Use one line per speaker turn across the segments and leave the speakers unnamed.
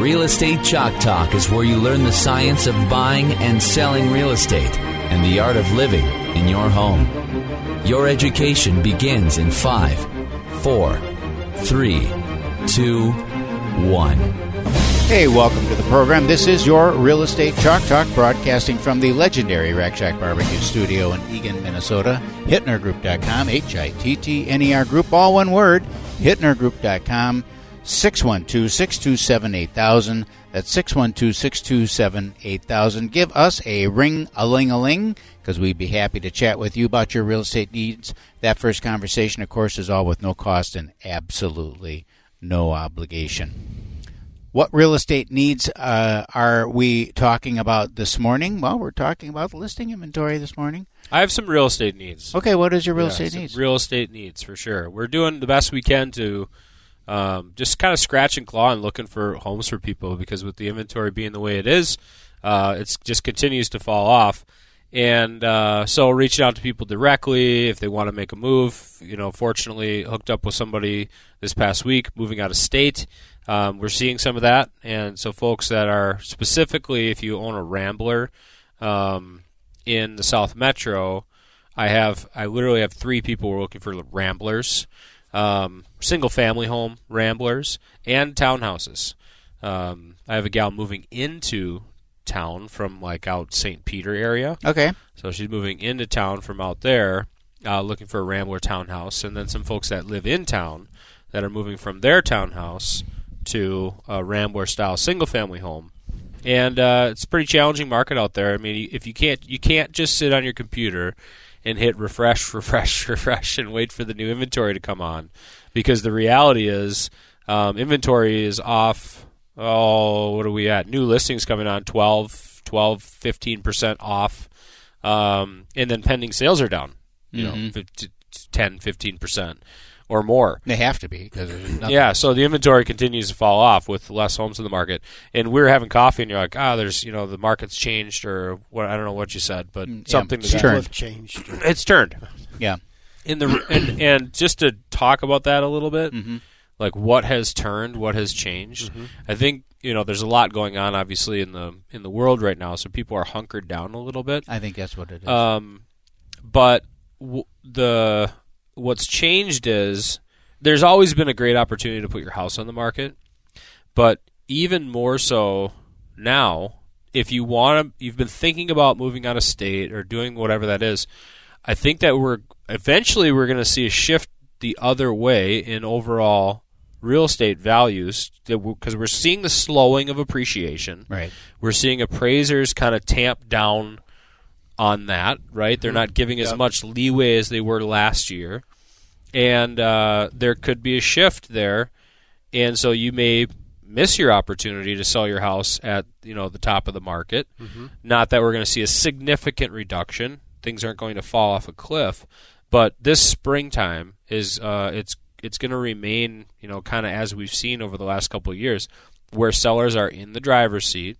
Real Estate Chalk Talk is where you learn the science of buying and selling real estate and the art of living in your home. Your education begins in five, four, three, two, one.
Hey, welcome to the program. This is your Real Estate Chalk Talk, broadcasting from the legendary Rack Shack Barbecue Studio in Eagan, Minnesota. HittnerGroup.com, H I T T N E R Group, all one word. HittnerGroup.com, 612 627 8000. That's 612 627 8000. Give us a ring a ling a ling because we'd be happy to chat with you about your real estate needs. That first conversation, of course, is all with no cost and absolutely no obligation. What real estate needs uh, are we talking about this morning? Well, we're talking about listing inventory this morning.
I have some real estate needs.
Okay, what is your real
Yeah,
estate needs?
Real estate needs for sure. We're doing the best we can to um, just kind of scratch and claw and looking for homes for people because with the inventory being the way it is, uh, it just continues to fall off. And uh, so reaching out to people directly if they want to make a move. You know, fortunately, hooked up with somebody this past week moving out of state. Um, we're seeing some of that, and so folks that are specifically, if you own a Rambler um, in the South Metro, I have I literally have three people who are looking for Ramblers, um, single family home Ramblers, and townhouses. Um, I have a gal moving into town from like out St. Peter area.
Okay.
So she's moving into town from out there, uh, looking for a Rambler townhouse, and then some folks that live in town that are moving from their townhouse to a Rambler style single family home. And uh, it's a pretty challenging market out there. I mean, if you can't you can't just sit on your computer and hit refresh, refresh, refresh, and wait for the new inventory to come on, because the reality is um, inventory is off. Oh, what are we at? New listings coming on 12, 12 15 percent off, um, and then pending sales are down. You know, 50, 10, 15 percent or more.
They have to be because
Yeah, so the inventory continues to fall off with less homes in the market. And we are having coffee, and you're like, ah, there's you know the market's changed, or what? I don't know what you said, but something. to
it's turned.
changed.
It's turned.
Yeah.
In the and, and just to talk about that a little bit,
Mm-hmm.
like what has turned, what has changed. I think you know there's a lot going on, obviously in the in the world right now, so people are hunkered down a little bit.
I think that's what it is.
Um, but w- the what's changed is there's always been a great opportunity to put your house on the market, but even more so now, if you want to, you've been thinking about moving out of state or doing whatever that is. I think that we're eventually we're going to see a shift the other way in overall real estate values because we're seeing the slowing of appreciation.
right.
We're seeing appraisers kind of tamp down on that, right? They're not giving as much leeway as they were last year. And uh, there could be a shift there. And so you may miss your opportunity to sell your house at, you know, the top of the market. Not that we're going to see a significant reduction. Things aren't going to fall off a cliff. But this springtime is uh, it's it's going to remain, you know, kind of as we've seen over the last couple of years, where sellers are in the driver's seat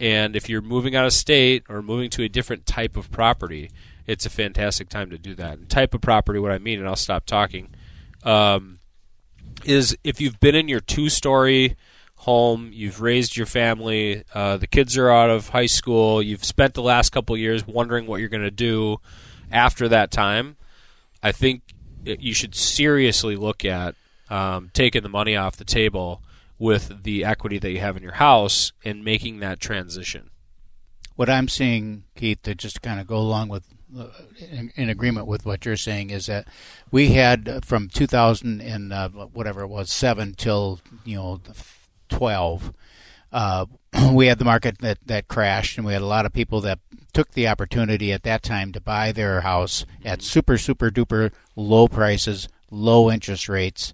and if you're moving out of state or moving to a different type of property, it's a fantastic time to do that. And type of property, what I mean, and I'll stop talking, um, is if you've been in your two story home, you've raised your family, uh, the kids are out of high school, you've spent the last couple years wondering what you're going to do after that time, I think you should seriously look at um, taking the money off the table with the equity that you have in your house and making that transition.
what I'm seeing, Keith, to just kind of go along with, uh, in, in, agreement with what you're saying, is that we had uh, from 2000 and uh, whatever it was seven till you know 12. Uh, we had the market that, that crashed, and we had a lot of people that took the opportunity at that time to buy their house at super, super duper low prices, low interest rates,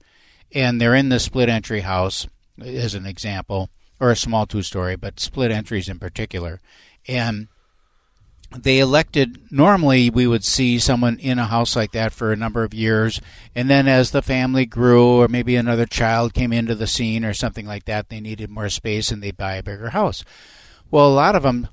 and they're in the split entry house, as an example, or a small two story, but split entries in particular. And they elected normally we would see someone in a house like that for a number of years and then as the family grew or maybe another child came into the scene or something like that they needed more space and they buy a bigger house well a lot of them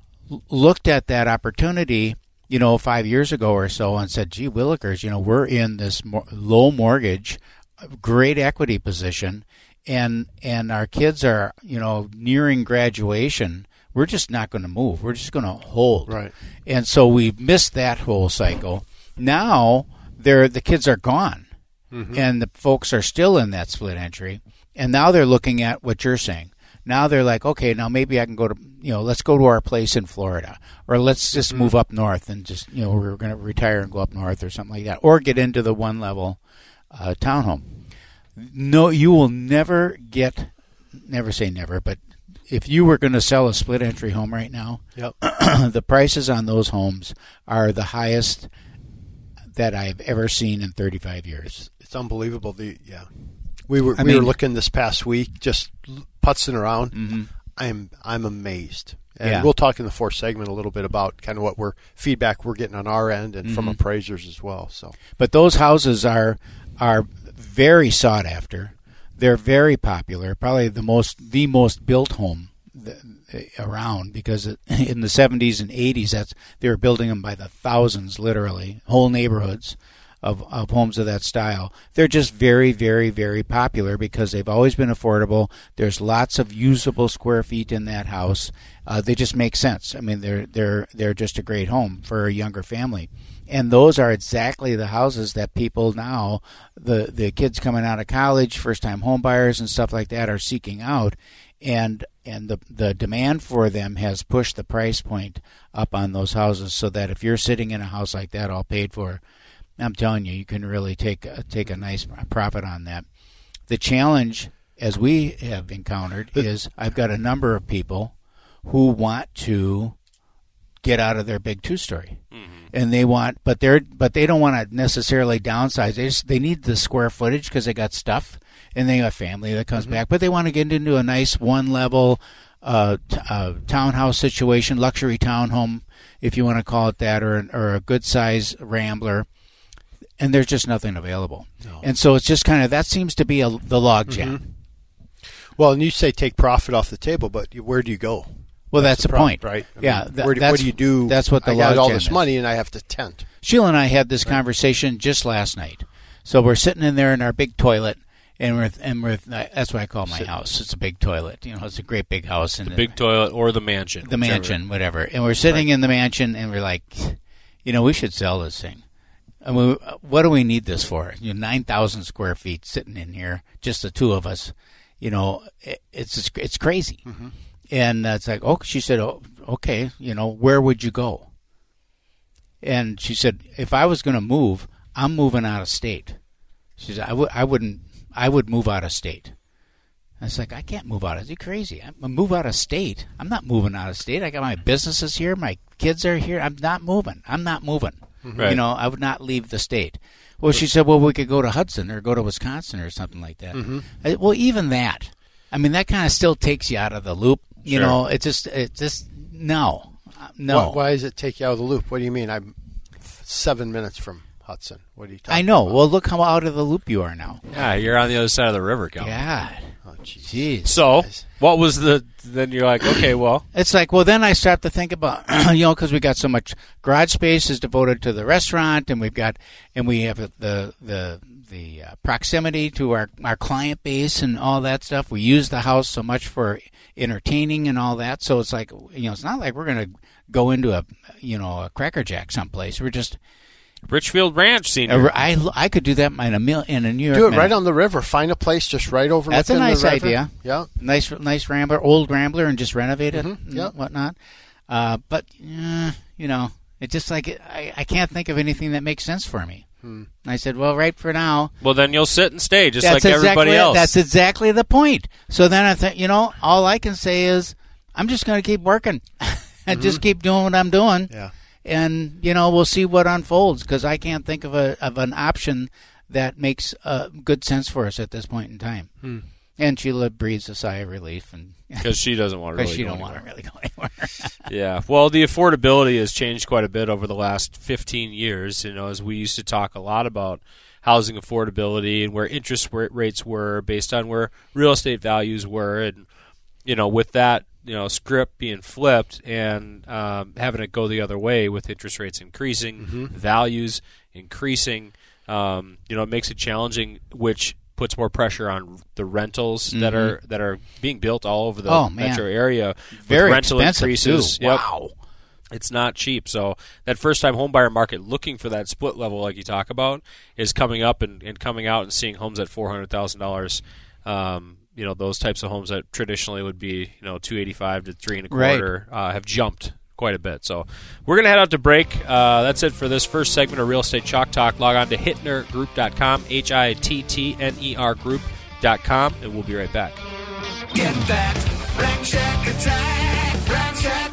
looked at that opportunity you know 5 years ago or so and said gee willikers you know we're in this low mortgage uh, great equity position and and our kids are you know nearing graduation we're just not going to move. We're just going to hold.
Right.
And so we've missed that whole cycle. Now they're the kids are gone, mm-hmm. and the folks are still in that split entry. And now they're looking at what you're saying. Now they're like, okay, now maybe I can go to you know, let's go to our place in Florida, or let's just mm-hmm. move up north and just you know we're going to retire and go up north or something like that, or get into the one level uh, townhome. No, you will never get, never say never, but if you were going to sell a split entry home right now,
yep.
the prices on those homes are the highest that I've ever seen in 35 years.
It's, unbelievable. The yeah, we were I we mean, were looking this past week, just putzing around.
Mm-hmm.
I'm I'm amazed. And
yeah.
we'll talk in the fourth segment a little bit about kind of what we're feedback we're getting on our end and mm-hmm. from appraisers as well. So,
but those houses are are very sought after they're very popular. Probably the most the most built home eh, around because in the 70s and 80s that's they were building them by the thousands literally whole neighborhoods of, of homes of that style. They're just very very very popular because they've always been affordable. There's lots of usable square feet in that house. Uh, they just make sense. I mean they're they're they're just a great home for a younger family. And those are exactly the houses that people now the the kids coming out of college first time home buyers and stuff like that are seeking out. And and the the demand for them has pushed the price point up on those houses so that if you're sitting in a house like that all paid for I'm telling you you can really take take a nice profit on that the challenge as we have encountered is I've got a number of people who want to get out of their big two story mm-hmm and they want, but they're, but they don't want to necessarily downsize. They just, they need the square footage because they got stuff and they got family that comes mm-hmm. back, but they want to get into a nice one level uh, t- uh, townhouse situation, luxury townhome, if you want to call it that, or or a good size rambler. And there's just nothing available, no. and so it's just kind of that seems to be a, the logjam. Mm-hmm.
Well, and you say take profit off the table, but where do you go?
Well, that's, that's the,
problem,
point,
right?
I yeah.
Mean, where, do, what do you do?
That's what the
I
got
all this
is.
money and I have to tent.
Sheila and I had this right. conversation just last night. So we're sitting in there in our big toilet, and we're and we're that's what I call my Sit. house. It's a big toilet. You know, it's a great big house.
And the big toilet or the mansion.
The whichever. mansion, whatever. And we're sitting right. in the mansion, and we're like, you know, we should sell this thing. I mean, what do we need this for? You know, nine thousand square feet sitting in here, just the two of us. You know, it, it's it's crazy.
Mm-hmm.
And it's like, oh, she said, oh, okay, you know, where would you go? And she said, if I was going to move, I'm moving out of state. She said, I w- I wouldn't, I would move out of state. I was like, I can't move out of. You crazy? I'm move out of state. I'm not moving out of state. I got my businesses here. My kids are here. I'm not moving. I'm not moving.
Right.
You know, I would not leave the state. Well, she said, well, we could go to Hudson or go to Wisconsin or something like that.
Mm-hmm.
I, well, even that. I mean, that kind of still takes you out of the loop. You
sure.
know, it just, it just, no, no.
Why, why, does it take you out of the loop? What do you mean? I'm seven minutes from Hudson. What are you talking
I know.
About?
Well, look how out of the loop you are now.
Yeah, you're on the other side of the river,
Cal. God.
Oh, jeez.
So, what was the? Then you're like, okay, well,
it's like, well, then I start to think about, you know, because we got so much garage space is devoted to the restaurant, and we've got, and we have the the the uh, proximity to our our client base and all that stuff. We use the house so much for entertaining and all that. So it's like you know, it's not like we're going to go into a you know a Cracker Jack someplace. We're just
Richfield Ranch, senior.
I, I could do that in a mil, in a New York.
Do it
minute.
right on the river. Find a place just right over.
That's a nice idea.
Yeah,
nice nice rambler, old rambler, and just renovate it
mm-hmm.
and whatnot. Uh, but uh, you know, it's just like I, I can't think of anything that makes sense for me.
Hmm.
I said, well, right for now.
Well, then you'll sit and stay just like
exactly
everybody else.
That's exactly the point. So then I think, you know, all I can say is I'm just going to keep working and just keep doing what I'm doing.
Yeah.
And you know, we'll see what unfolds because I can't think of a of an option that makes uh, good sense for us at this point in time.
Hmm.
And Sheila breathes a sigh of relief, and
because she doesn't want to
because
really
she
go
don't want
anywhere.
to really go anywhere.
Yeah. Well, the affordability has changed quite a bit over the last 15 years. You know, as we used to talk a lot about housing affordability and where interest rates were based on where real estate values were, and you know, with that, you know, script being flipped and um, having it go the other way with interest rates increasing, values increasing, um, you know, it makes it challenging, which puts more pressure on the rentals that are that are being built all over the
Oh,
metro area. with
Very
rental increases. Yep.
Wow.
It's not cheap. So that first time home buyer market looking for that split level like you talk about is coming up and, and coming out and seeing homes at four hundred thousand dollars. You know, those types of homes that traditionally would be, you know, two eighty five to three and a
Right.
quarter uh, have jumped quite a bit. So we're gonna head out to break. Uh, that's it for this first segment of Real Estate Chalk Talk. Log on to hittnergroup.com, H I T T N E R group.com, and we'll be right back.
Get that Rack Shack attack, Rack Shack